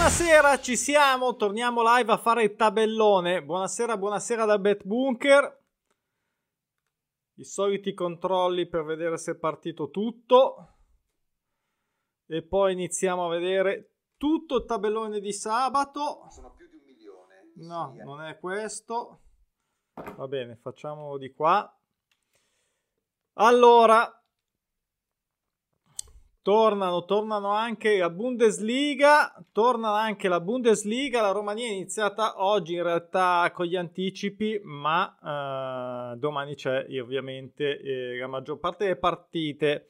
Buonasera, ci siamo, torniamo live a fare il tabellone. Buonasera, buonasera da Bet Bunker. I soliti controlli per vedere se è partito tutto. E poi iniziamo a vedere tutto il tabellone di sabato. Sono più di un milione. No, Sì, non è questo. Va bene, facciamolo di qua. Allora, tornano, tornano anche la Bundesliga, torna anche la Bundesliga, la Romania è iniziata oggi in realtà con gli anticipi, ma eh, domani c'è ovviamente eh, la maggior parte delle partite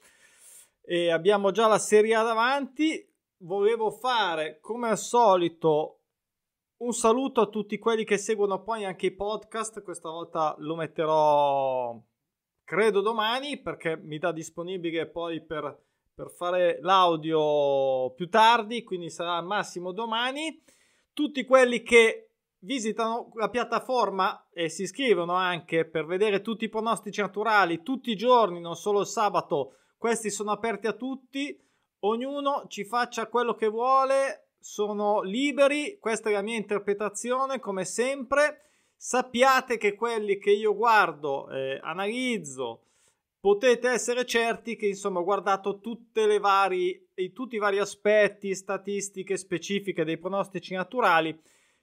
e abbiamo già la Serie A davanti. Volevo fare come al solito un saluto a tutti quelli che seguono poi anche i podcast. Questa volta lo metterò, credo, domani perché mi dà disponibile poi per, per fare l'audio più tardi. Quindi sarà al massimo domani. Tutti quelli che visitano la piattaforma e si iscrivono anche per vedere tutti i pronostici naturali tutti i giorni, non solo il sabato. Questi sono aperti a tutti. Ognuno ci faccia quello che vuole sono liberi, questa è la mia interpretazione come sempre. Sappiate che quelli che io guardo, eh, analizzo, potete essere certi che insomma ho guardato vari, tutti i vari aspetti, statistiche specifiche dei pronostici naturali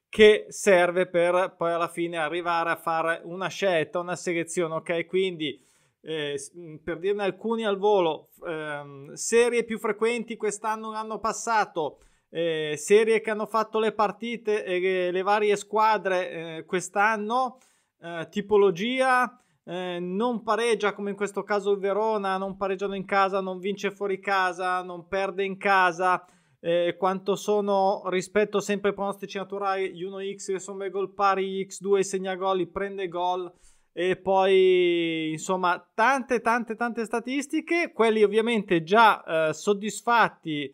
che serve per poi alla fine arrivare a fare una scelta, una selezione, ok? Quindi eh, per dirne alcuni al volo, ehm, serie più frequenti quest'anno l'anno passato, eh, serie che hanno fatto le partite e le, le varie squadre eh, quest'anno, eh, tipologia, eh, non pareggia come in questo caso il Verona, non pareggiano in casa, non vince fuori casa, non perde in casa. Eh, quanto sono rispetto sempre ai pronostici naturali gli 1x che sono gol pari x2 segna gol prende gol. E poi insomma tante tante tante statistiche. Quelli ovviamente già eh, soddisfatti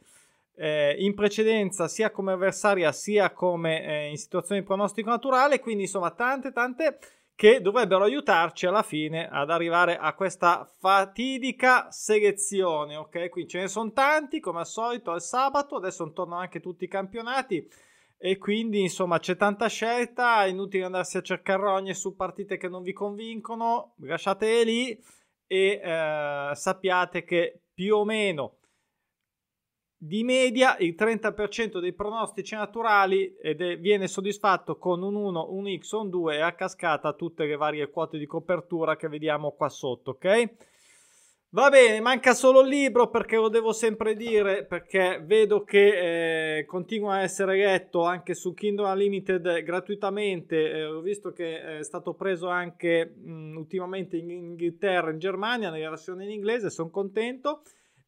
eh, in precedenza sia come avversaria sia come eh, in situazioni di pronostico naturale. Quindi insomma tante tante che dovrebbero aiutarci alla fine ad arrivare a questa fatidica selezione ok? Quindi ce ne sono tanti come al solito al sabato adesso tornano anche tutti i campionati e quindi insomma c'è tanta scelta, è inutile andarsi a cercare rogne su partite che non vi convincono, lasciatele lì e eh, sappiate che più o meno di media il 30% dei pronostici naturali ed è, viene soddisfatto con un 1, un X o un 2 e a cascata tutte le varie quote di copertura che vediamo qua sotto, ok? Va bene, manca solo il libro perché lo devo sempre dire, perché vedo che eh, continua a essere letto anche su Kindle Unlimited gratuitamente. Eh, ho visto che è stato preso anche mh, ultimamente in Inghilterra, in Germania, nella versione in inglese, sono contento.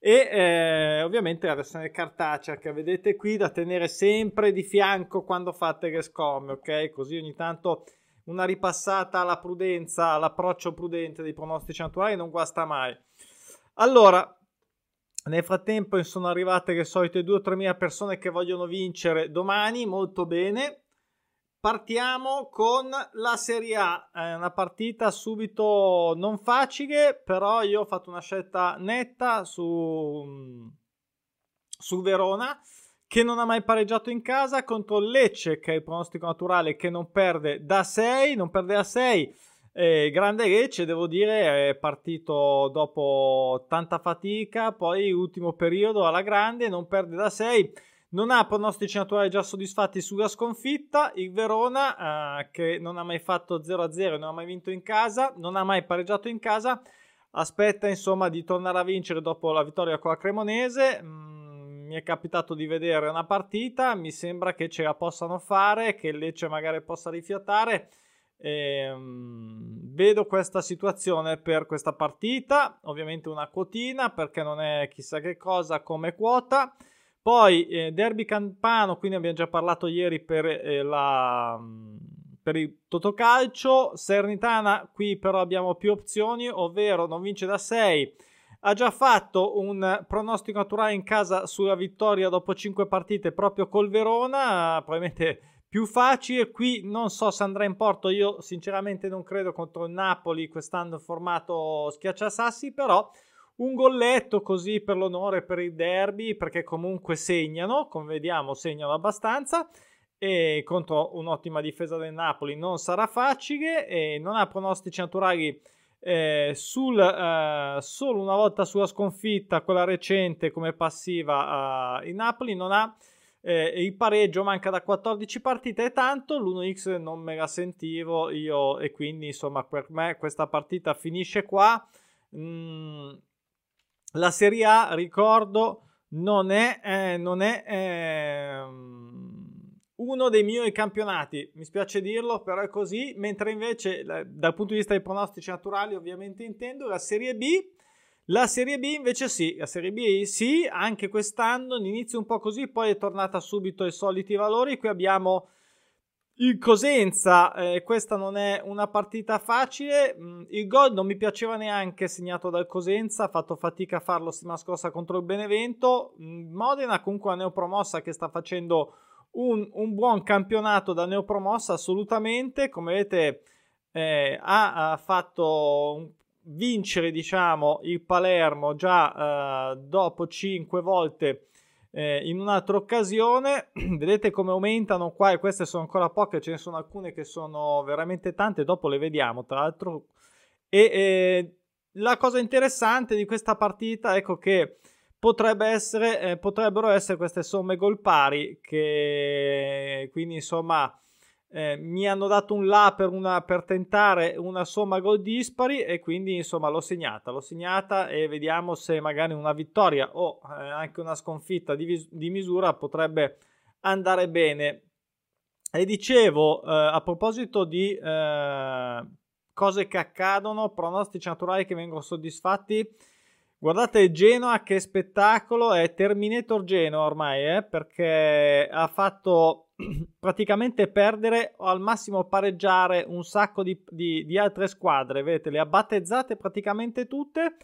E eh, ovviamente la versione cartacea che vedete qui da tenere sempre di fianco quando fate le scomme, ok? Così ogni tanto una ripassata alla prudenza, all'approccio prudente dei pronostici naturali non guasta mai. Allora, nel frattempo sono arrivate le solite 2 o 3 mila persone che vogliono vincere domani, molto bene. Partiamo con la Serie A, è una partita subito non facile, però io ho fatto una scelta netta su, su Verona che non ha mai pareggiato in casa contro Lecce che è il pronostico naturale che non perde da 6, non perde da 6 eh, grande Lecce, devo dire, è partito dopo tanta fatica, poi ultimo periodo alla grande, non perde da 6, non ha pronostici naturali già soddisfatti sulla sconfitta, il Verona eh, che non ha mai fatto 0-0, non ha mai vinto in casa, non ha mai pareggiato in casa, aspetta insomma di tornare a vincere dopo la vittoria con la Cremonese. Mm, mi è capitato di vedere una partita, mi sembra che ce la possano fare, che il Lecce magari possa rifiatare. Ehm, vedo questa situazione per questa partita, ovviamente una quotina perché non è chissà che cosa come quota. Poi eh, Derby Campano, quindi abbiamo già parlato ieri per, eh, la, per il Totocalcio. Sernitana, qui però abbiamo più opzioni, ovvero non vince da 6. Ha già fatto un pronostico naturale in casa sulla vittoria dopo 5 partite proprio col Verona, probabilmente più facile. Qui non so se andrà in porto. Io, sinceramente, non credo contro il Napoli quest'anno formato schiacciasassi. Però un golletto così per l'onore per il derby perché comunque segnano, come vediamo segnano abbastanza e contro un'ottima difesa del Napoli non sarà facile e non ha pronostici naturali eh, sul, eh, solo una volta sulla sconfitta, quella recente come passiva eh, in Napoli, non ha eh, il pareggio, manca da 14 partite e tanto, l'1x non me la sentivo io e quindi insomma per me questa partita finisce qua. Mm, la Serie A, ricordo, non è, eh, non è eh, uno dei migliori campionati, mi spiace dirlo, però è così, mentre invece dal punto di vista dei pronostici naturali ovviamente intendo la Serie B, la Serie B invece sì, la Serie B sì, anche quest'anno, l'inizio un po' così, poi è tornata subito ai soliti valori, qui abbiamo il Cosenza, eh, questa non è una partita facile. Mm, il gol non mi piaceva neanche segnato dal Cosenza, ha fatto fatica a farlo settimana scorsa contro il Benevento. Mm, Modena comunque una neopromossa che sta facendo un, un, buon campionato da neopromossa assolutamente. Come vedete eh, ha, ha, fatto vincere diciamo il Palermo già eh, dopo 5 volte eh, in un'altra occasione. Vedete come aumentano qua e queste sono ancora poche, ce ne sono alcune che sono veramente tante, dopo le vediamo tra l'altro. E eh, la cosa interessante di questa partita, ecco che potrebbe essere, eh, potrebbero essere queste somme gol pari che quindi insomma eh, mi hanno dato un là per, una, per tentare una somma gol dispari e quindi insomma l'ho segnata, l'ho segnata e vediamo se magari una vittoria o eh, anche una sconfitta di, vis- di, misura potrebbe andare bene. E dicevo, eh, a proposito di eh, cose che accadono, pronostici naturali che vengono soddisfatti, Guardate Genoa che spettacolo, è Terminator Genoa ormai, eh, perché ha fatto praticamente perdere o al massimo pareggiare un sacco di, di, di altre squadre, vedete, le ha battezzate praticamente tutte,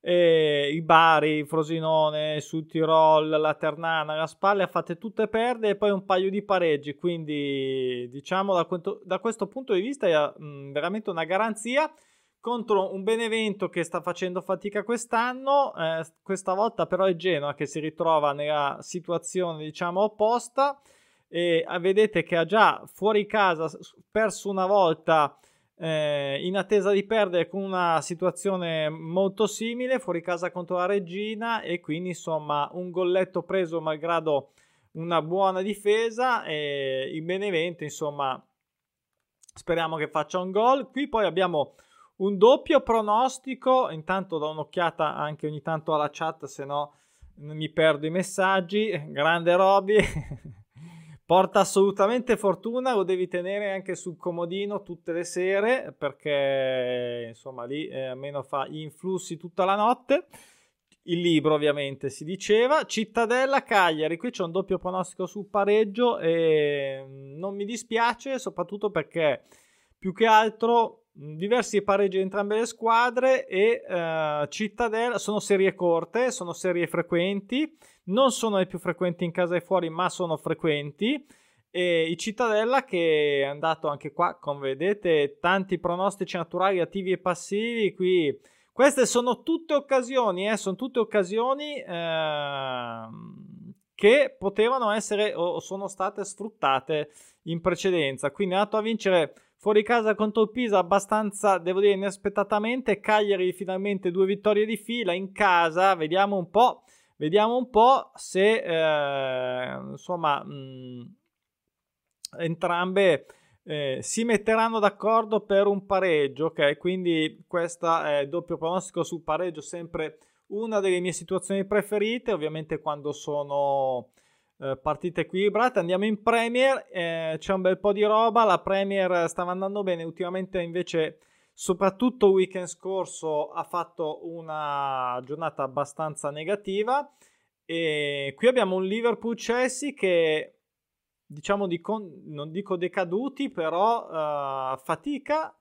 e I Bari, Frosinone, sul Tirol, la Ternana, la Spalle, ha fatte tutte perdere e poi un paio di pareggi, quindi diciamo da, questo, da questo punto di vista è mh, veramente una garanzia contro un Benevento che sta facendo fatica quest'anno, eh, questa volta però è Genoa che si ritrova nella situazione diciamo opposta e eh, vedete che ha già fuori casa perso una volta eh, in attesa di perdere con una situazione molto simile fuori casa contro la Regina e quindi insomma un golletto preso malgrado una buona difesa e il Benevento insomma speriamo che faccia un gol qui poi abbiamo un doppio pronostico, intanto do un'occhiata anche ogni tanto alla chat, se no mi perdo i messaggi. Grande Roby, porta assolutamente fortuna, lo devi tenere anche sul comodino tutte le sere perché insomma lì eh, almeno fa gli influssi tutta la notte. Il libro ovviamente si diceva. Cittadella Cagliari, qui c'è un doppio pronostico sul pareggio e non mi dispiace soprattutto perché più che altro diversi pareggi di entrambe le squadre e uh, Cittadella sono serie corte, sono serie frequenti, non sono le più frequenti in casa e fuori, ma sono frequenti. E il Cittadella che è andato anche qua, come vedete, tanti pronostici naturali attivi e passivi. Qui queste sono tutte occasioni, eh, sono tutte occasioni eh, che potevano essere o sono state sfruttate in precedenza. Quindi è andato a vincere Fuori casa contro il Pisa abbastanza, devo dire, inaspettatamente. Cagliari finalmente due vittorie di fila in casa. Vediamo un po', vediamo un po' se eh, insomma mh, mm, entrambe eh, si metteranno d'accordo per un pareggio. Ok, quindi questa è doppio pronostico sul pareggio, sempre una delle mie situazioni preferite. Ovviamente quando sono eh, partite equilibrate. Andiamo in Premier, eh, c'è un bel po' di roba. La Premier stava andando bene, ultimamente invece, soprattutto weekend scorso, ha fatto una giornata abbastanza negativa. E qui abbiamo un Liverpool Chelsea che diciamo di con- non dico decaduti, però uh, fatica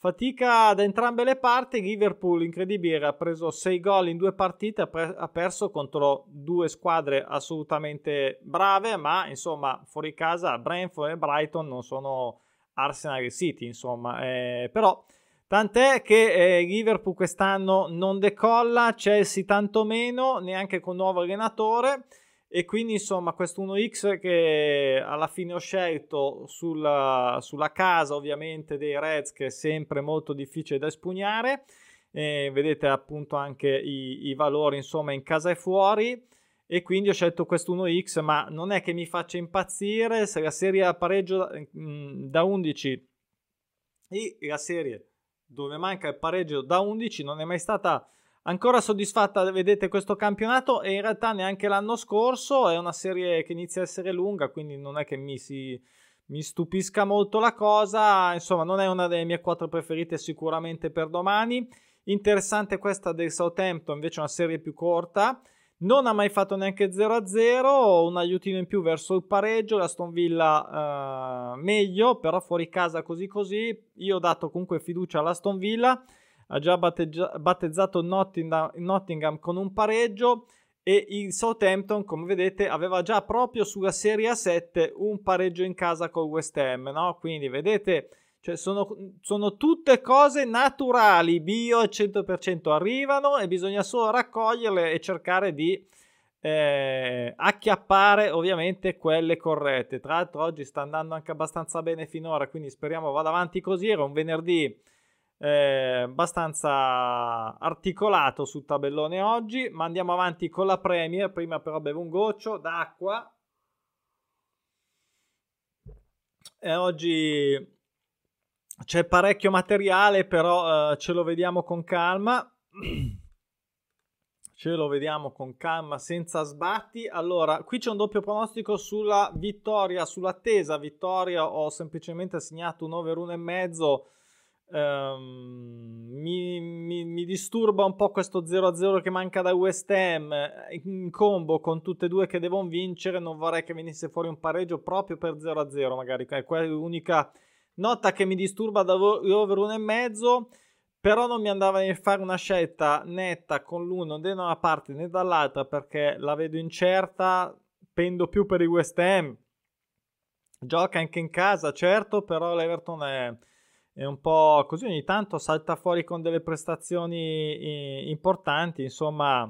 Fatica da entrambe le parti, Liverpool incredibile, ha preso 6 gol in due partite, ha, perso contro due squadre assolutamente brave, ma insomma fuori casa Brentford e Brighton non sono Arsenal e City, insomma, eh, però Tant'è che eh, Liverpool quest'anno non decolla, Chelsea tanto meno, neanche con nuovo allenatore. E quindi insomma questo 1x che alla fine ho scelto sulla, sulla casa ovviamente dei Reds che è sempre molto difficile da espugnare. Eh, vedete appunto anche i, i, valori insomma in casa e fuori e quindi ho scelto questo 1x ma non è che mi faccia impazzire se la serie a pareggio mm, da 11 e la serie dove manca il pareggio da 11 non è mai stata ancora soddisfatta, vedete, questo campionato e in realtà neanche l'anno scorso è una serie che inizia a essere lunga, quindi non è che mi, si, mi stupisca molto la cosa, insomma non è una delle mie quattro preferite sicuramente per domani. Interessante questa del Southampton, invece una serie più corta. Non ha mai fatto neanche 0-0, un aiutino in più verso il pareggio, la Aston Villa uh, meglio, però fuori casa così così. Io ho dato comunque fiducia all'Aston Villa, ha già battezzato Nottingham, Nottingham con un pareggio e il Southampton, come vedete, aveva già proprio sulla Serie A7 un pareggio in casa col West Ham, no? Quindi vedete cioè sono, sono, tutte cose naturali, bio al 100% arrivano e bisogna solo raccoglierle e cercare di eh, acchiappare ovviamente quelle corrette. Tra l'altro oggi sta andando anche abbastanza bene finora, quindi speriamo vada avanti così. Era un venerdì eh, abbastanza articolato sul tabellone oggi, ma andiamo avanti con la Premier. Prima però bevo un goccio d'acqua. E oggi c'è parecchio materiale, però uh, ce lo vediamo con calma. ce lo vediamo con calma, senza sbatti. Allora, qui c'è un doppio pronostico sulla vittoria, sull'attesa vittoria. Ho semplicemente assegnato un over 1,5. Um, mi, mi, mi, disturba un po' questo 0-0 che manca da West Ham in combo con tutte e due che devono vincere. Non vorrei che venisse fuori un pareggio proprio per 0-0, magari. È l'unica Nota che mi disturba da over 1,5, però non mi andava di fare una scelta netta con l'uno né da una parte né dall'altra perché la vedo incerta, pendo più per il West Ham. Gioca anche in casa, certo, però l'Everton è, è un po' così, ogni tanto salta fuori con delle prestazioni importanti, insomma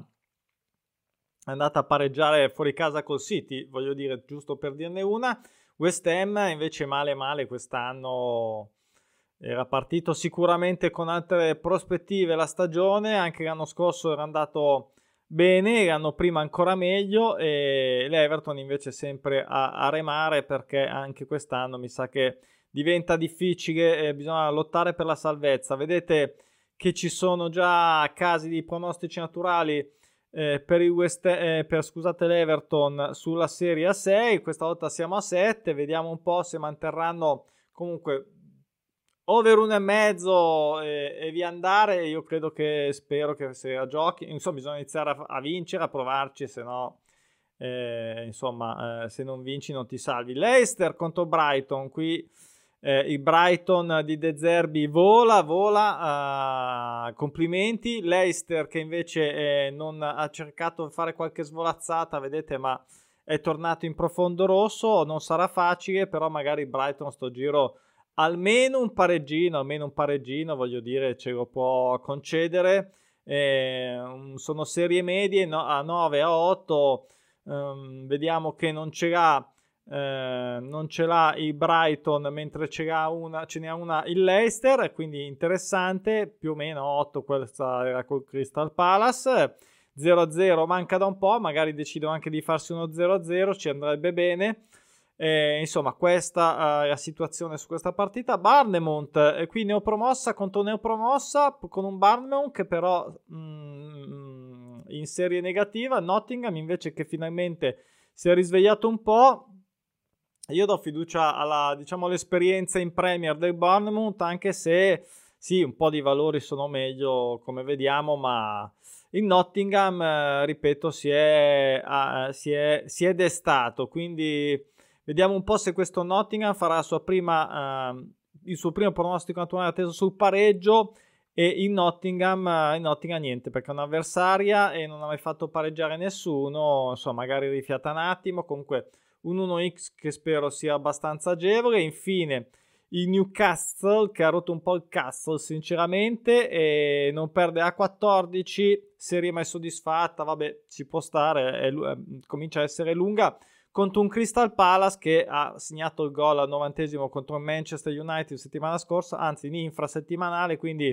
è andata a pareggiare fuori casa col City, voglio dire, giusto per dirne una. West Ham invece male male quest'anno era partito sicuramente con altre prospettive la stagione, anche l'anno scorso era andato bene, l'anno prima ancora meglio e l'Everton invece sempre a, a remare perché anche quest'anno mi sa che diventa difficile e bisogna lottare per la salvezza. Vedete che ci sono già casi di pronostici naturali eh, per, West, eh, per scusate, l'Everton sulla Serie A6. Questa volta siamo a 7. Vediamo un po' se manterranno comunque over 1,5 e, e via andare. Io credo che spero che se a giochi, insomma, bisogna iniziare a, a vincere, a provarci, se no. Eh, insomma, eh, se non vinci non ti salvi. Leicester contro Brighton qui eh, il Brighton di De Zerbi vola, vola, uh, complimenti. Leicester che invece eh, non ha cercato di fare qualche svolazzata, vedete, ma è tornato in profondo rosso. Non sarà facile, però magari Brighton sto giro almeno un pareggino, almeno un pareggino, voglio dire, ce lo può concedere. Eh, sono serie medie no, a 9, a 8. Um, ehm, vediamo che non ce l'ha eh, non ce l'ha il Brighton mentre ce, una, ce n'è una il Leicester quindi interessante più o meno 8 questa era col Crystal Palace 0-0 manca da un po' magari decidono anche di farsi uno 0-0 ci andrebbe bene eh, insomma questa è la situazione su questa partita. Barnemont eh, qui neopromossa contro neopromossa con un Barnemont che però mm, in serie negativa. Nottingham invece che finalmente si è risvegliato un po' Io do fiducia alla, diciamo, all'esperienza in Premier del Bournemouth, anche se sì, un po' di valori sono meglio, come vediamo, ma il Nottingham, eh, ripeto, si è, eh, si, è, si è, destato, quindi vediamo un po' se questo Nottingham farà prima, eh, il suo primo pronostico naturale atteso sul pareggio e il Nottingham, eh, il Nottingham niente perché è un'avversaria e non ha mai fatto pareggiare nessuno, insomma magari rifiata un attimo, comunque un 1x che spero sia abbastanza agevole. Infine, il Newcastle che ha rotto un po' il Castle sinceramente e non perde a 14 serie mai soddisfatta vabbè ci può stare è, è, comincia a essere lunga contro un Crystal Palace che ha segnato il gol al novantesimo contro il Manchester United settimana scorsa anzi in infrasettimanale quindi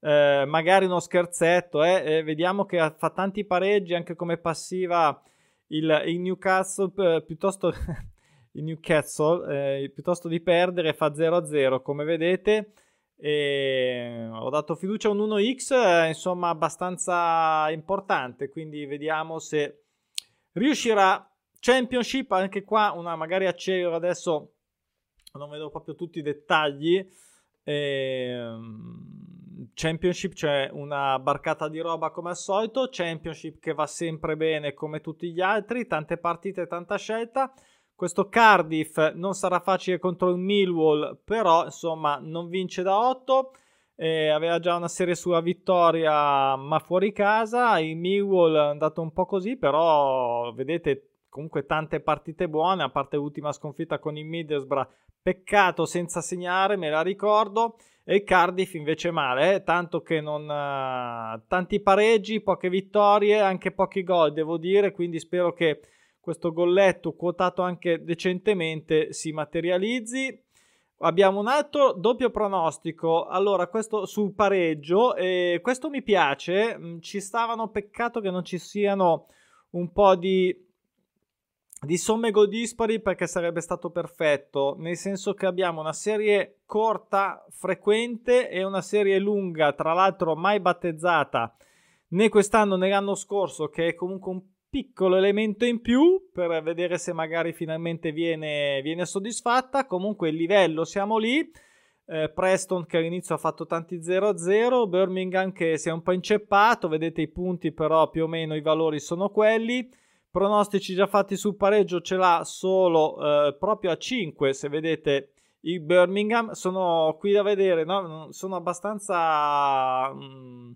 eh, magari uno scherzetto eh, eh, vediamo che fa tanti pareggi anche come passiva il, il Newcastle piuttosto il Newcastle, eh, piuttosto di perdere fa 0-0 come vedete. E ho dato fiducia a un 1x, eh, insomma, abbastanza importante. Quindi vediamo se riuscirà. Championship, anche qua, una magari accelero adesso. Non vedo proprio tutti i dettagli. E, championship c'è una barcata di roba come al solito. Championship che va sempre bene come tutti gli altri. Tante partite, tanta scelta. Questo Cardiff non sarà facile contro il Millwall, però insomma non vince da 8. Eh, aveva già una serie sulla vittoria, ma fuori casa. Il Millwall è andato un po' così, però vedete comunque tante partite buone, a parte l'ultima sconfitta con il Middlesbrough. Peccato senza segnare, me la ricordo. E il Cardiff invece male, eh? tanto che non... Uh, tanti pareggi, poche vittorie, anche pochi gol, devo dire, quindi spero che questo golletto quotato anche decentemente si materializzi. Abbiamo un altro doppio pronostico. Allora, questo sul pareggio, eh, questo mi piace. Mm, ci stavano, peccato che non ci siano un po' di, di somme gol dispari perché sarebbe stato perfetto. Nel senso che abbiamo una serie corta, frequente e una serie lunga, tra l'altro mai battezzata né quest'anno né l'anno scorso, che è comunque un piccolo elemento in più per vedere se magari finalmente viene, viene soddisfatta. Comunque il livello siamo lì. Eh, Preston che all'inizio ha fatto tanti 0-0, Birmingham che si è un po' inceppato, vedete i punti però più o meno i valori sono quelli. Pronostici già fatti sul pareggio ce l'ha solo eh, proprio a 5, se vedete i Birmingham sono qui da vedere, no? sono abbastanza mh, mm,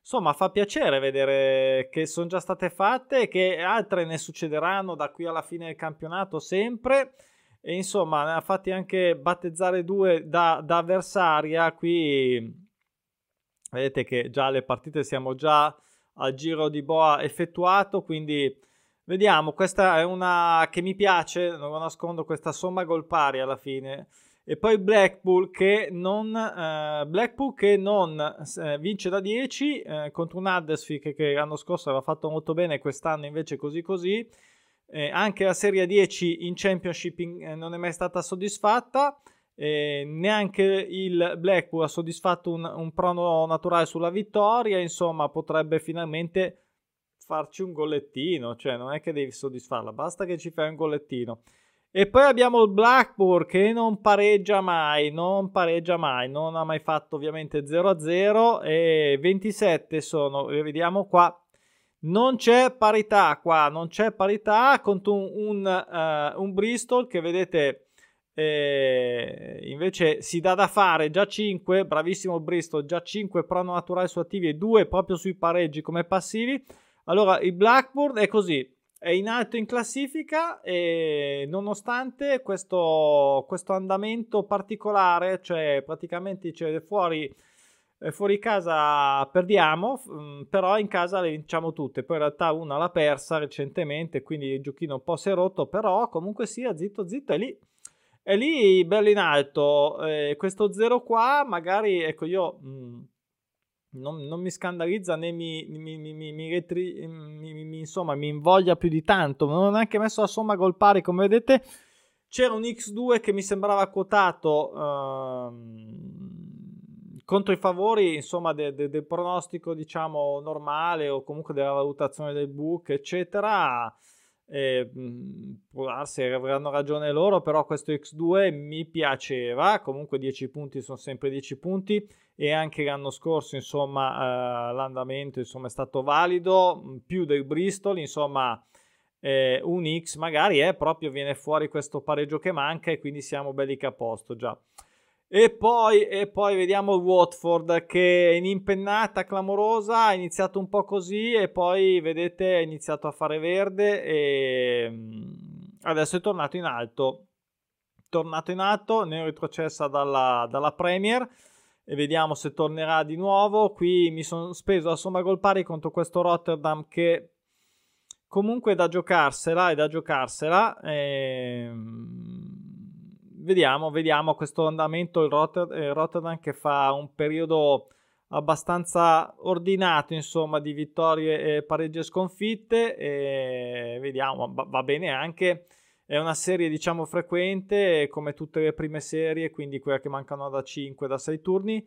insomma fa piacere vedere che sono già state fatte che altre ne succederanno da qui alla fine del campionato sempre e insomma ne ha fatti anche battezzare due da, da avversaria qui vedete che già le partite siamo già al giro di boa effettuato quindi vediamo questa è una che mi piace non lo nascondo questa somma gol pari alla fine e poi Blackpool che non, eh, Blackpool che non eh, vince da 10 eh, contro un Huddersfield che, che, l'anno scorso aveva fatto molto bene, quest'anno invece così così. Eh, anche la Serie 10 in Championship in, eh, non è mai stata soddisfatta. neanche il Blackpool ha soddisfatto un, un prono naturale sulla vittoria. Insomma, potrebbe finalmente farci un gollettino. Cioè, non è che devi soddisfarla, basta che ci fai un gollettino. E poi abbiamo il Blackburn che non pareggia mai, non pareggia mai, non ha mai fatto ovviamente 0-0 e 27 sono, vediamo qua, non c'è parità qua, non c'è parità contro un, un, uh, un Bristol che vedete eh, invece si dà da fare già 5, bravissimo Bristol, già 5 prono naturali su attivi e 2 proprio sui pareggi come passivi. Allora il Blackburn è così, è in alto in classifica e nonostante questo, questo andamento particolare, cioè praticamente cioè fuori, fuori casa perdiamo, mm, però in casa le vinciamo tutte. Poi in realtà una l'ha persa recentemente, quindi il giochino un po' si è rotto, però comunque sia zitto zitto è lì. È lì bello in alto. Eh, questo 0 qua, magari, ecco io... Mh, mm, non, non, mi scandalizza né mi, mi, mi, mi, insomma, mi invoglia più di tanto. Non ho neanche messo la somma gol pari, come vedete. C'era un X2 che mi sembrava quotato ehm, contro i favori, insomma, de, de, del pronostico, diciamo, normale o comunque della valutazione del book, eccetera. Eh, può darsi avranno ragione loro, però questo X2 mi piaceva. Comunque 10 punti sono sempre 10 punti e anche l'anno scorso, insomma, eh, l'andamento insomma, è stato valido, più del Bristol, insomma, eh, un X magari è proprio viene fuori questo pareggio che manca e quindi siamo belli che a posto già. E poi, e poi vediamo il Watford che in impennata clamorosa ha iniziato un po' così e poi vedete è iniziato a fare verde e mm, adesso è tornato in alto tornato in alto, ne ho retrocessa dalla, dalla Premier vediamo se tornerà di nuovo. Qui mi sono speso la somma gol pari contro questo Rotterdam che comunque è da giocarsela, è da giocarsela. E... Ehm, vediamo, vediamo questo andamento il, Rotter- il Rotterdam che fa un periodo abbastanza ordinato insomma di vittorie e pareggi e sconfitte e vediamo va, va bene anche è una serie diciamo frequente come tutte le prime serie quindi quelle che mancano da 5 da 6 turni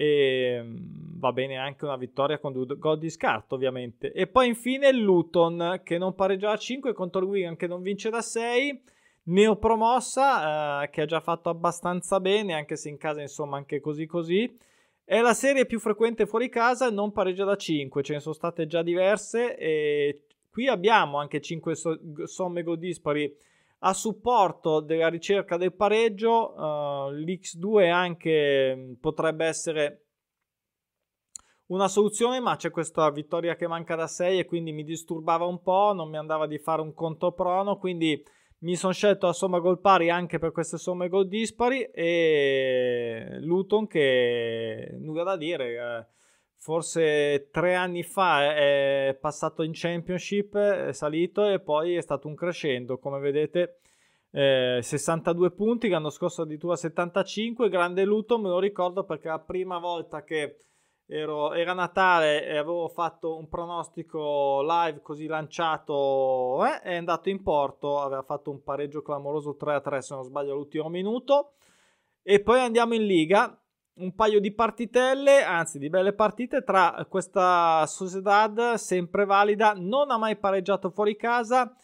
e mm, va bene anche una vittoria con due gol di scarto ovviamente. E poi infine Luton che non pareggia a 5 contro il Wigan che non vince da 6 neopromossa eh, che ha già fatto abbastanza bene anche se in casa insomma anche così così. È la serie più frequente fuori casa e non pareggia da 5, ce ne sono state già diverse e qui abbiamo anche 5 so- somme gol dispari a supporto della ricerca del pareggio. Uh, L'X2 anche potrebbe essere una soluzione, ma c'è questa vittoria che manca da 6 e quindi mi disturbava un po', non mi andava di fare un conto prono, quindi mi sono scelto la somma gol pari anche per queste somme gol dispari e Luton che nulla da dire eh, forse tre anni fa è passato in championship è salito e poi è stato un crescendo come vedete eh, 62 punti l'anno scorso addirittura 75 grande Luton me lo ricordo perché la prima volta che Ero, era Natale e avevo fatto un pronostico live così lanciato, eh, è andato in porto, aveva fatto un pareggio clamoroso 3-3 se non sbaglio all'ultimo minuto. E poi andiamo in Liga, un paio di partitelle, anzi di belle partite tra questa Sociedad sempre valida, non ha mai pareggiato fuori casa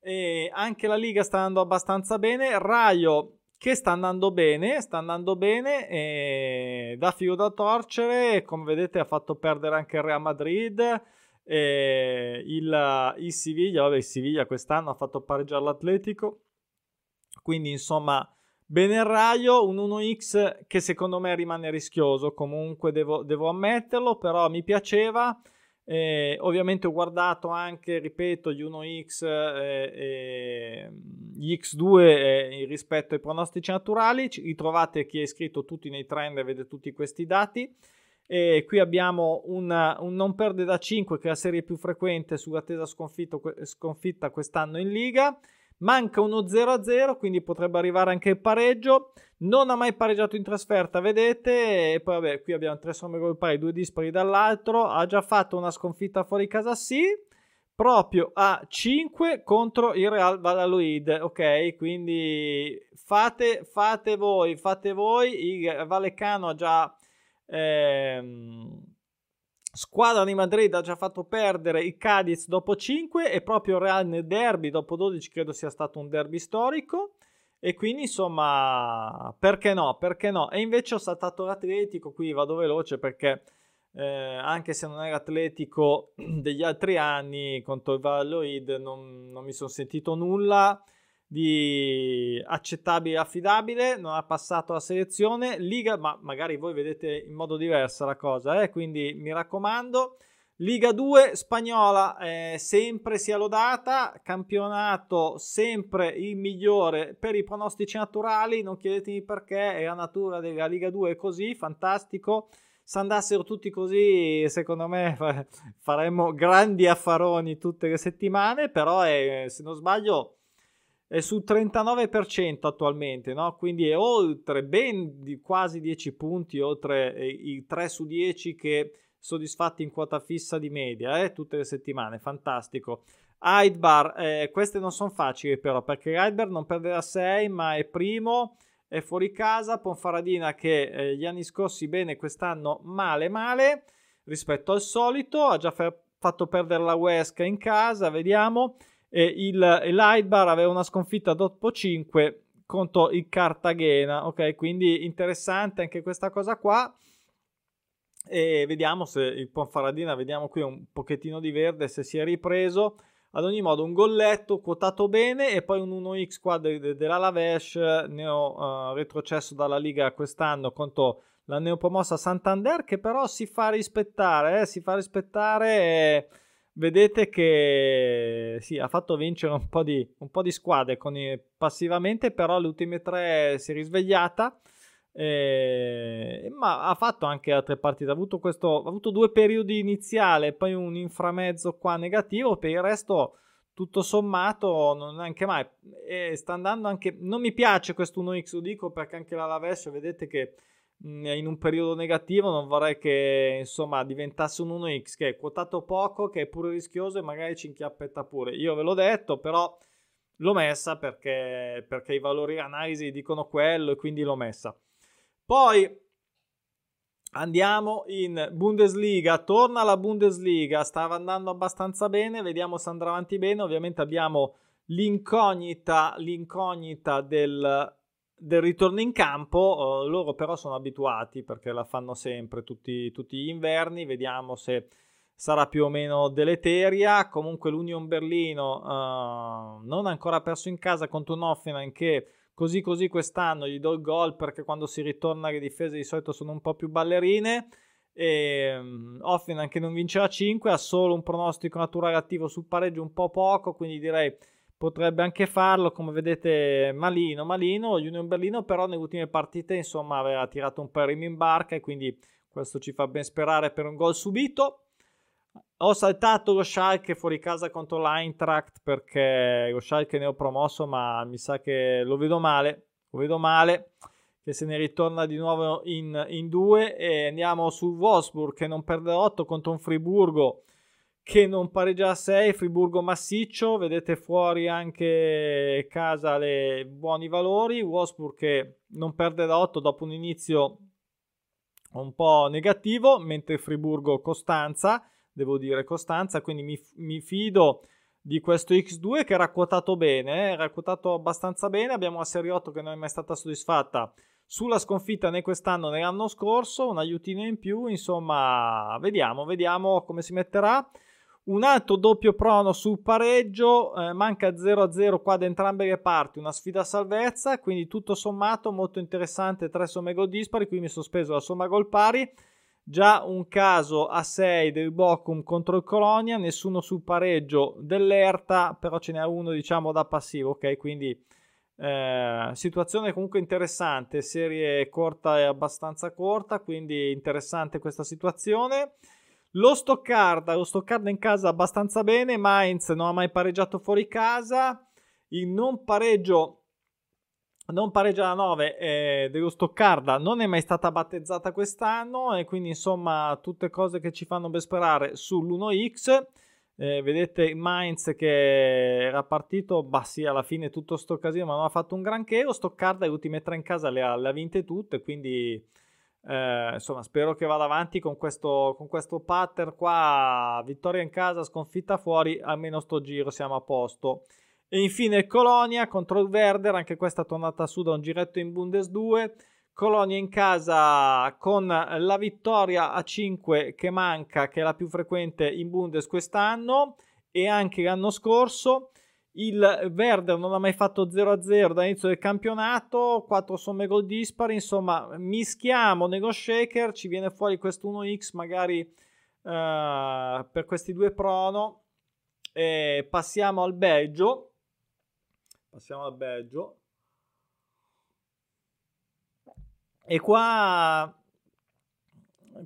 e anche la Liga sta andando abbastanza bene. Raio che sta andando bene, sta andando bene e dà filo da torcere, come vedete ha fatto perdere anche il Real Madrid, e il, il Siviglia, vabbè il Siviglia quest'anno ha fatto pareggiare l'Atletico, quindi insomma bene il Raio, un 1x che secondo me rimane rischioso, comunque devo, devo ammetterlo, però mi piaceva. Eh, ovviamente ho guardato anche, ripeto, gli 1x eh, e gli X2 eh, rispetto ai pronostici naturali. Ritrovate chi è iscritto tutti nei trend e vede tutti questi dati. E qui abbiamo un, un, non perde da 5 che è la serie più frequente sull'attesa sconfitta quest'anno in Liga. Manca uno 0-0, quindi potrebbe arrivare anche il pareggio. Non ha mai pareggiato in trasferta, vedete. E poi, vabbè, qui abbiamo tre somme gol pari, due dispari dall'altro. Ha già fatto una sconfitta fuori casa, sì. Proprio a 5 contro il Real Valladolid. Ok, quindi fate, fate voi, fate voi. Il Vallecano ha già. Ehm, squadra di Madrid ha già fatto perdere il Cadiz dopo 5 e proprio il Real nel derby dopo 12 credo sia stato un derby storico. E quindi insomma perché no perché no? E invece ho saltato l'Atletico qui vado veloce perché eh, anche se non è l'Atletico degli altri anni contro il Valladolid non, non mi sono sentito nulla di accettabile e affidabile, non ha passato la selezione, Liga, ma magari voi vedete in modo diverso la cosa, eh? quindi mi raccomando, Liga 2 spagnola eh, sempre sia lodata, campionato sempre il migliore per i pronostici naturali, non chiedetemi perché, è la natura della Liga 2 è così, fantastico, se andassero tutti così secondo me faremmo grandi affaroni tutte le settimane, però è, se non sbaglio è sul 39% attualmente, no? quindi è oltre ben di quasi 10 punti, oltre eh, i 3 su 10 che soddisfatti in quota fissa di media, eh? tutte le settimane, fantastico. Aidbar, eh, queste non sono facili però, perché Aidbar non perde da 6, ma è primo, è fuori casa, Ponfaradina che eh, gli anni scorsi bene, quest'anno male male, rispetto al solito, ha già fa- fatto perdere la Huesca in casa, vediamo, e il, l'Aidbar aveva una sconfitta dopo 5 contro il Cartagena, ok? Quindi interessante anche questa cosa qua. E vediamo se il Ponfaradina, vediamo qui un pochettino di verde, se si è ripreso. Ad ogni modo, un golletto quotato bene e poi un 1x qua de- dell'Alavesh, neo uh, retrocesso dalla Liga quest'anno contro la neopromossa Santander, che però si fa rispettare, eh? si fa rispettare. E vedete che sì, ha fatto vincere un po' di, un po di squadre i, passivamente, però le ultime tre si è risvegliata. Eh, ma ha fatto anche altre partite. Ha avuto, questo, ha avuto due periodi iniziali, poi un inframezzo qua negativo. Per il resto, tutto sommato, non neanche mai. E sta andando anche. Non mi piace questo 1x, lo dico perché anche la Lavesh, vedete che in un periodo negativo non vorrei che insomma diventasse un 1x che è quotato poco, che è pure rischioso e magari ci inchiappetta pure. Io ve l'ho detto, però l'ho messa perché, perché i valori analisi dicono quello e quindi l'ho messa. Poi andiamo in Bundesliga, torna la Bundesliga, stava andando abbastanza bene, vediamo se andrà avanti bene. Ovviamente abbiamo l'incognita, l'incognita del del ritorno in campo, uh, loro però sono abituati perché la fanno sempre tutti, tutti, gli inverni, vediamo se sarà più o meno deleteria. Comunque l'Union Berlino uh, non ha ancora perso in casa contro un Offenheim che così così quest'anno gli do il gol perché quando si ritorna le difese di solito sono un po' più ballerine. E um, Offenheim che non vincerà 5 ha solo un pronostico naturale attivo sul pareggio un po' poco, quindi direi potrebbe anche farlo, come vedete malino, malino, Union Berlino però nelle ultime partite insomma aveva tirato un po' in barca e quindi questo ci fa ben sperare per un gol subito. Ho saltato lo Schalke fuori casa contro l'Eintracht perché lo Schalke ne ho promosso ma mi sa che lo vedo male, lo vedo male che se ne ritorna di nuovo in, in due. E andiamo su Wolfsburg che non perde 8 contro un Friburgo che non pareggia a 6, Friburgo massiccio, vedete fuori anche casa le buoni valori, Wolfsburg che non perde da 8 dopo un inizio un po' negativo, mentre Friburgo Costanza, devo dire Costanza, quindi mi, mi fido di questo X2 che era quotato bene, eh? era quotato abbastanza bene, abbiamo una Serie 8 che non è mai stata soddisfatta sulla sconfitta né quest'anno né l'anno scorso, un aiutino in più, insomma, vediamo, vediamo come si metterà. Un altro doppio prono sul pareggio, eh, manca 0-0 qua da entrambe le parti, una sfida a salvezza, quindi tutto sommato molto interessante, tre somme gol dispari, qui mi sono sospeso la somma gol pari, già un caso a 6 del Bochum contro il Colonia, nessuno sul pareggio dell'Erta, però ce n'è uno diciamo da passivo, ok? Quindi eh, situazione comunque interessante, serie corta e abbastanza corta, quindi interessante questa situazione. Lo Stoccarda, lo Stoccarda in casa abbastanza bene, Mainz non ha mai pareggiato fuori casa, il non pareggio non pareggia la 9 eh, dello Stoccarda non è mai stata battezzata quest'anno e quindi insomma tutte cose che ci fanno ben sperare sull'1x eh, vedete Mainz che era partito bah sì alla fine tutto sto casino ma non ha fatto un granché. Lo Stoccarda le ultime tre in casa le ha, le ha vinte tutte quindi eh, insomma, spero che vada avanti con questo, con questo pattern qua. Vittoria in casa, sconfitta fuori. Almeno sto giro siamo a posto. E infine Colonia contro il Werder, anche questa tornata su da un giretto in Bundes 2. Colonia in casa con la vittoria a 5 che manca, che è la più frequente in Bundes quest'anno e anche l'anno scorso. Il Werder non ha mai fatto 0-0 dall'inizio del campionato, 4 somme gol dispari, insomma mischiamo nello shaker, ci viene fuori questo 1x magari uh, per questi due prono. E passiamo al Belgio. Passiamo al Belgio. E qua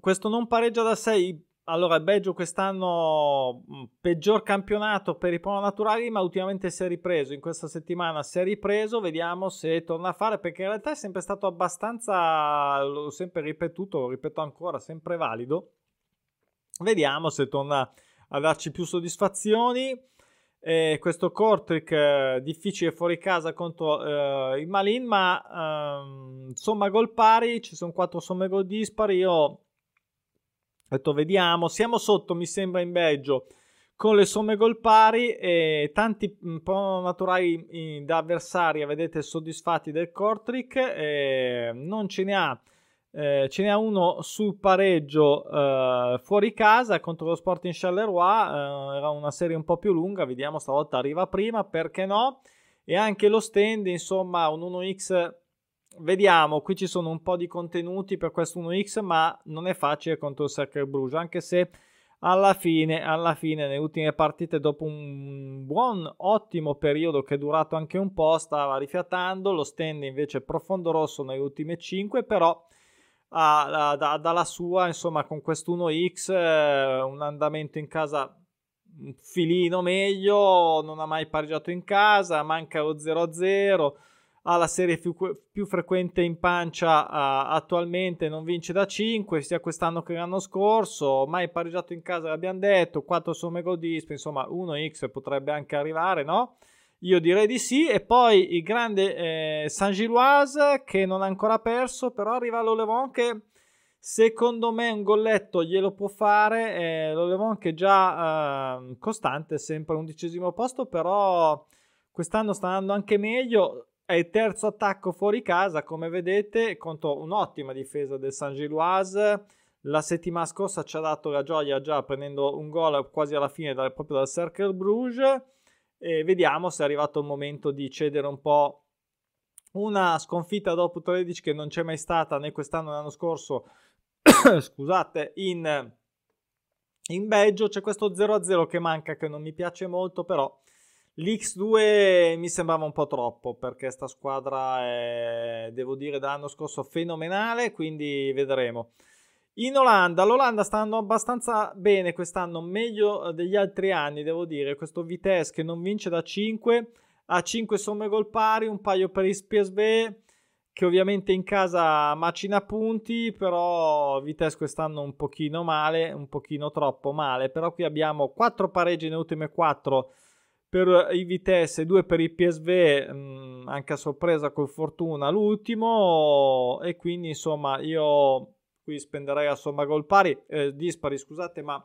questo non pareggia da 6 allora, il Belgio quest'anno peggior campionato per i prono naturali, ma ultimamente si è ripreso. In questa settimana si è ripreso, vediamo se torna a fare, perché in realtà è sempre stato abbastanza, l'ho sempre ripetuto, lo ripeto ancora, sempre valido. Vediamo se torna a darci più soddisfazioni. Eh, questo Kortrijk eh, difficile fuori casa contro eh, il Malin, ma ehm, somma gol pari, ci sono quattro somme gol dispari. Io detto vediamo, siamo sotto mi sembra in Belgio con le somme gol pari e tanti naturali da avversari vedete soddisfatti del Kortrijk eh, non ce ne ha eh, ce n'è uno sul pareggio eh, fuori casa contro lo Sporting Charleroi eh, era una serie un po' più lunga vediamo stavolta arriva prima perché no? E anche lo stand insomma un 1x vediamo, qui ci sono un po' di contenuti per questo 1x, ma non è facile contro il Cercle Bruges, anche se alla fine, alla fine, nelle ultime partite, dopo un buon, ottimo periodo che è durato anche un po', stava rifiatando. Lo stand invece profondo rosso nelle ultime 5, però ah, da, dalla sua, insomma, con questo 1x, eh, un andamento in casa un filino meglio, non ha mai pareggiato in casa, manca lo 0-0 ha la serie più, più frequente in pancia uh, attualmente, non vince da 5, sia quest'anno che l'anno scorso, mai pareggiato in casa l'abbiamo detto, 4 somme gol disp, insomma 1x potrebbe anche arrivare, no? Io direi di sì, e poi il grande eh, San Giloise che non ha ancora perso, però arriva l'Olevon che secondo me un golletto glielo può fare, eh, l'Olevon che è già eh, costante, sempre undicesimo posto, però quest'anno sta andando anche meglio, è il terzo attacco fuori casa, come vedete, contro un'ottima difesa del San Giloise. La settimana scorsa ci ha dato la gioia già prendendo un gol quasi alla fine dal, proprio dal Cercle Bruges. E vediamo se è arrivato il momento di cedere un po' una sconfitta dopo 13 che non c'è mai stata né quest'anno né l'anno scorso. Scusate, in, in Belgio c'è questo 0-0 che manca che non mi piace molto, però L'X2 mi sembrava un po' troppo perché sta squadra è, devo dire, dall'anno scorso fenomenale, quindi vedremo. In Olanda, l'Olanda sta andando abbastanza bene quest'anno, meglio degli altri anni, devo dire. Questo Vitesse che non vince da 5, ha 5 somme gol pari, un paio per il PSV, che ovviamente in casa macina punti, però Vitesse quest'anno un pochino male, un pochino troppo male. Però qui abbiamo 4 pareggi nelle ultime 4 per i Vitesse, due per i PSV, mh, mm, anche a sorpresa col Fortuna l'ultimo e quindi insomma io qui spenderei a somma gol pari, eh, dispari scusate ma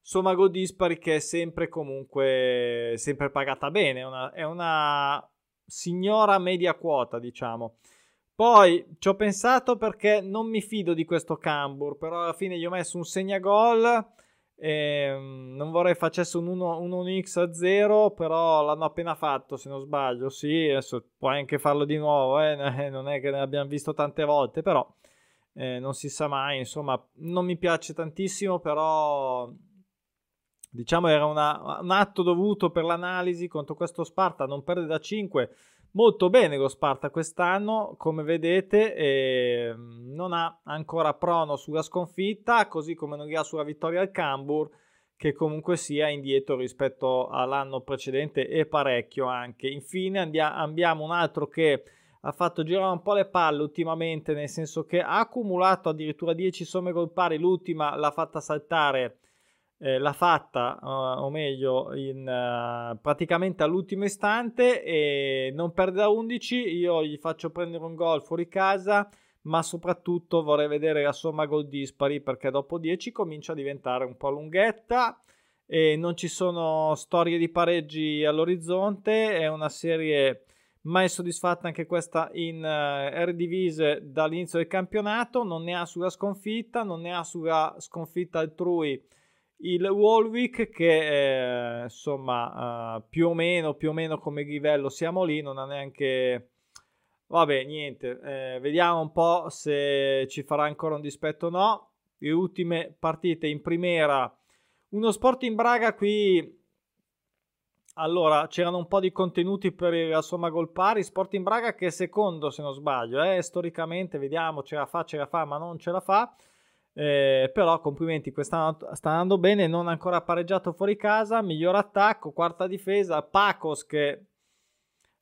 somma gol dispari che è sempre comunque sempre pagata bene, una, è una signora media quota diciamo. Poi ci ho pensato perché non mi fido di questo Cambur, però alla fine gli ho messo un segnagol e, um, non vorrei facesse un, 1, un 1x a 0, però l'hanno appena fatto se non sbaglio. Sì, adesso puoi anche farlo di nuovo, eh? non è che ne abbiamo visto tante volte, però eh, non si sa mai. Insomma, non mi piace tantissimo, però diciamo era una, un atto dovuto per l'analisi contro questo Sparta. Non perde da 5 molto bene lo Sparta quest'anno, come vedete, eh, non ha ancora prono sulla sconfitta, così come non li ha sulla vittoria al Cambur, che comunque sia indietro rispetto all'anno precedente e parecchio anche. Infine abbiamo un altro che ha fatto girare un po' le palle ultimamente, nel senso che ha accumulato addirittura 10 somme gol pari, l'ultima l'ha fatta saltare eh, l'ha fatta, uh, o meglio, in, uh, praticamente all'ultimo istante e non perde da 11. Io gli faccio prendere un gol fuori casa, ma soprattutto vorrei vedere la somma gol dispari perché dopo 10 comincia a diventare un po' lunghetta e non ci sono storie di pareggi all'orizzonte. È una serie mai soddisfatta anche questa in uh, Eredivisie dall'inizio del campionato. Non ne ha sulla sconfitta, non ne ha sulla sconfitta altrui il Walwick che eh, insomma uh, più o meno più o meno come livello siamo lì non ha neanche vabbè niente eh, vediamo un po' se ci farà ancora un dispetto o no. Le ultime partite in primera uno sport in Braga qui allora c'erano un po' di contenuti per la somma gol pari sport in Braga che è secondo se non sbaglio eh, storicamente vediamo ce la fa ce la fa ma non ce la fa eh, però complimenti, quest'anno sta andando bene, non ancora pareggiato fuori casa, miglior attacco, quarta difesa, Pacos che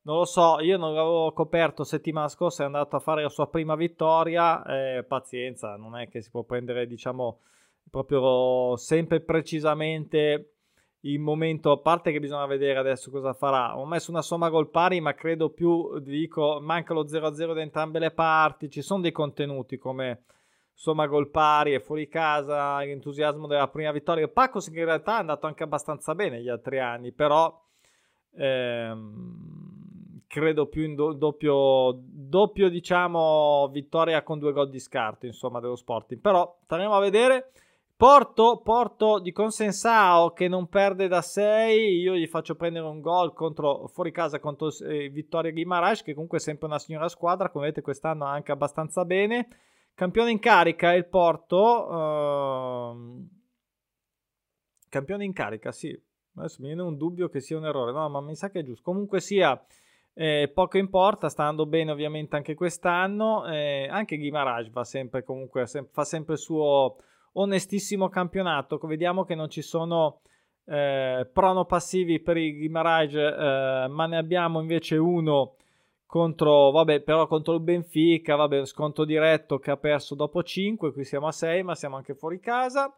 non lo so, io non l'avevo coperto settimana scorsa, è andato a fare la sua prima vittoria, eh, pazienza, non è che si può prendere diciamo proprio sempre precisamente il momento, a parte che bisogna vedere adesso cosa farà. Ho messo una somma gol pari, ma credo più, dico, manca lo 0-0 da entrambe le parti, ci sono dei contenuti come insomma gol pari e fuori casa, l'entusiasmo della prima vittoria. Pacos che in realtà è andato anche abbastanza bene gli altri anni, però ehm, credo più in do- doppio, doppio, diciamo, vittoria con due gol di scarto, insomma, dello Sporting. Però staremo a vedere. Porto, Porto di Consensao che non perde da 6, io gli faccio prendere un gol contro, fuori casa contro eh, Vittoria Guimaraes che comunque è sempre una signora squadra, come vedete quest'anno anche abbastanza bene. Campione in carica è il Porto. Uh, campione in carica, sì. Adesso mi viene un dubbio che sia un errore, no, ma mi sa che è giusto. Comunque sia, eh, poco importa, sta andando bene ovviamente anche quest'anno. Eh, anche Guimarães va sempre comunque, sem- fa sempre il suo onestissimo campionato. Vediamo che non ci sono eh, prono passivi per i Guimarães, eh, ma ne abbiamo invece uno contro, vabbè, però contro il Benfica, vabbè, sconto diretto che ha perso dopo 5, qui siamo a 6, ma siamo anche fuori casa.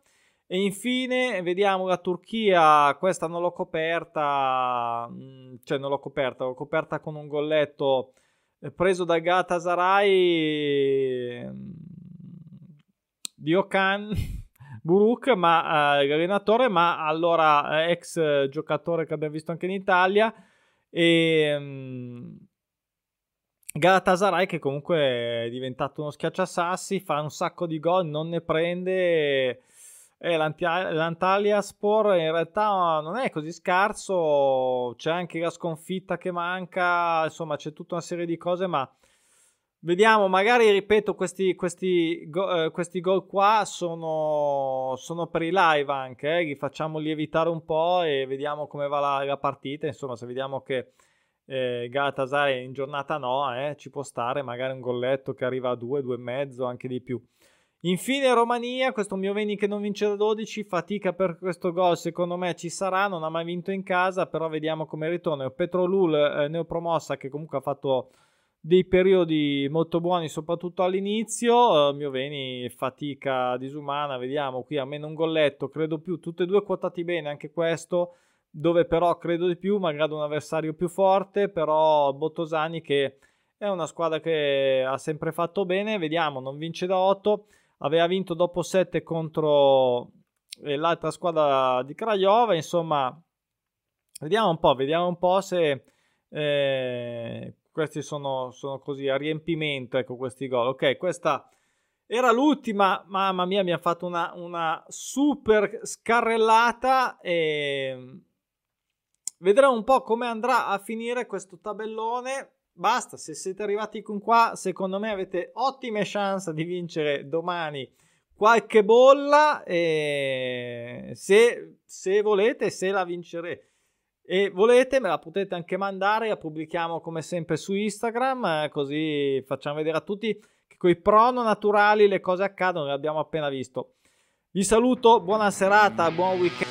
E infine vediamo la Turchia, questa non l'ho coperta, mm, cioè non l'ho coperta, l'ho coperta con un golletto eh, preso da Galatasaray mm, di Okan Buruk, ma eh, allenatore, ma allora eh, ex giocatore che abbiamo visto anche in Italia e um, Galatasaray che comunque è diventato uno schiacciasassi, fa un sacco di gol, non ne prende. Eh, l'Antalya Sport in realtà non è così scarso, c'è anche la sconfitta che manca, insomma c'è tutta una serie di cose, ma vediamo, magari ripeto, questi, questi, eh, questi gol qua sono, sono, per i live anche, eh, li facciamo lievitare un po' e vediamo come va la, la partita, insomma se vediamo che eh, Galatasaray in giornata no, eh, ci può stare magari un golletto che arriva a 2, 2,5, anche di più. Infine Romania, questo mio Veni che non vince da 12, fatica per questo gol, secondo me ci sarà, non ha mai vinto in casa, però vediamo come ritorna. Petrolul eh, neopromossa che comunque ha fatto dei periodi molto buoni, soprattutto all'inizio. Uh, mio Veni fatica disumana, vediamo qui almeno un golletto, credo più, tutte e due quotati bene, anche questo, dove però credo di più, malgrado un avversario più forte, però Bottosani che è una squadra che ha sempre fatto bene, vediamo, non vince da 8 aveva vinto dopo 7 contro eh, l'altra squadra di Craiova, insomma, vediamo un po', vediamo un po' se eh, questi sono, sono, così a riempimento, ecco questi gol. Ok, questa era l'ultima, mamma mia, mi ha fatto una, una super scarrellata e vedremo un po' come andrà a finire questo tabellone basta, se siete arrivati con qua, secondo me avete ottime chance di vincere domani qualche bolla e se, se volete, se la vincerete e volete me la potete anche mandare, la pubblichiamo come sempre su Instagram, così facciamo vedere a tutti che con i prono naturali le cose accadono, le abbiamo appena visto. Vi saluto, buona serata, buon weekend.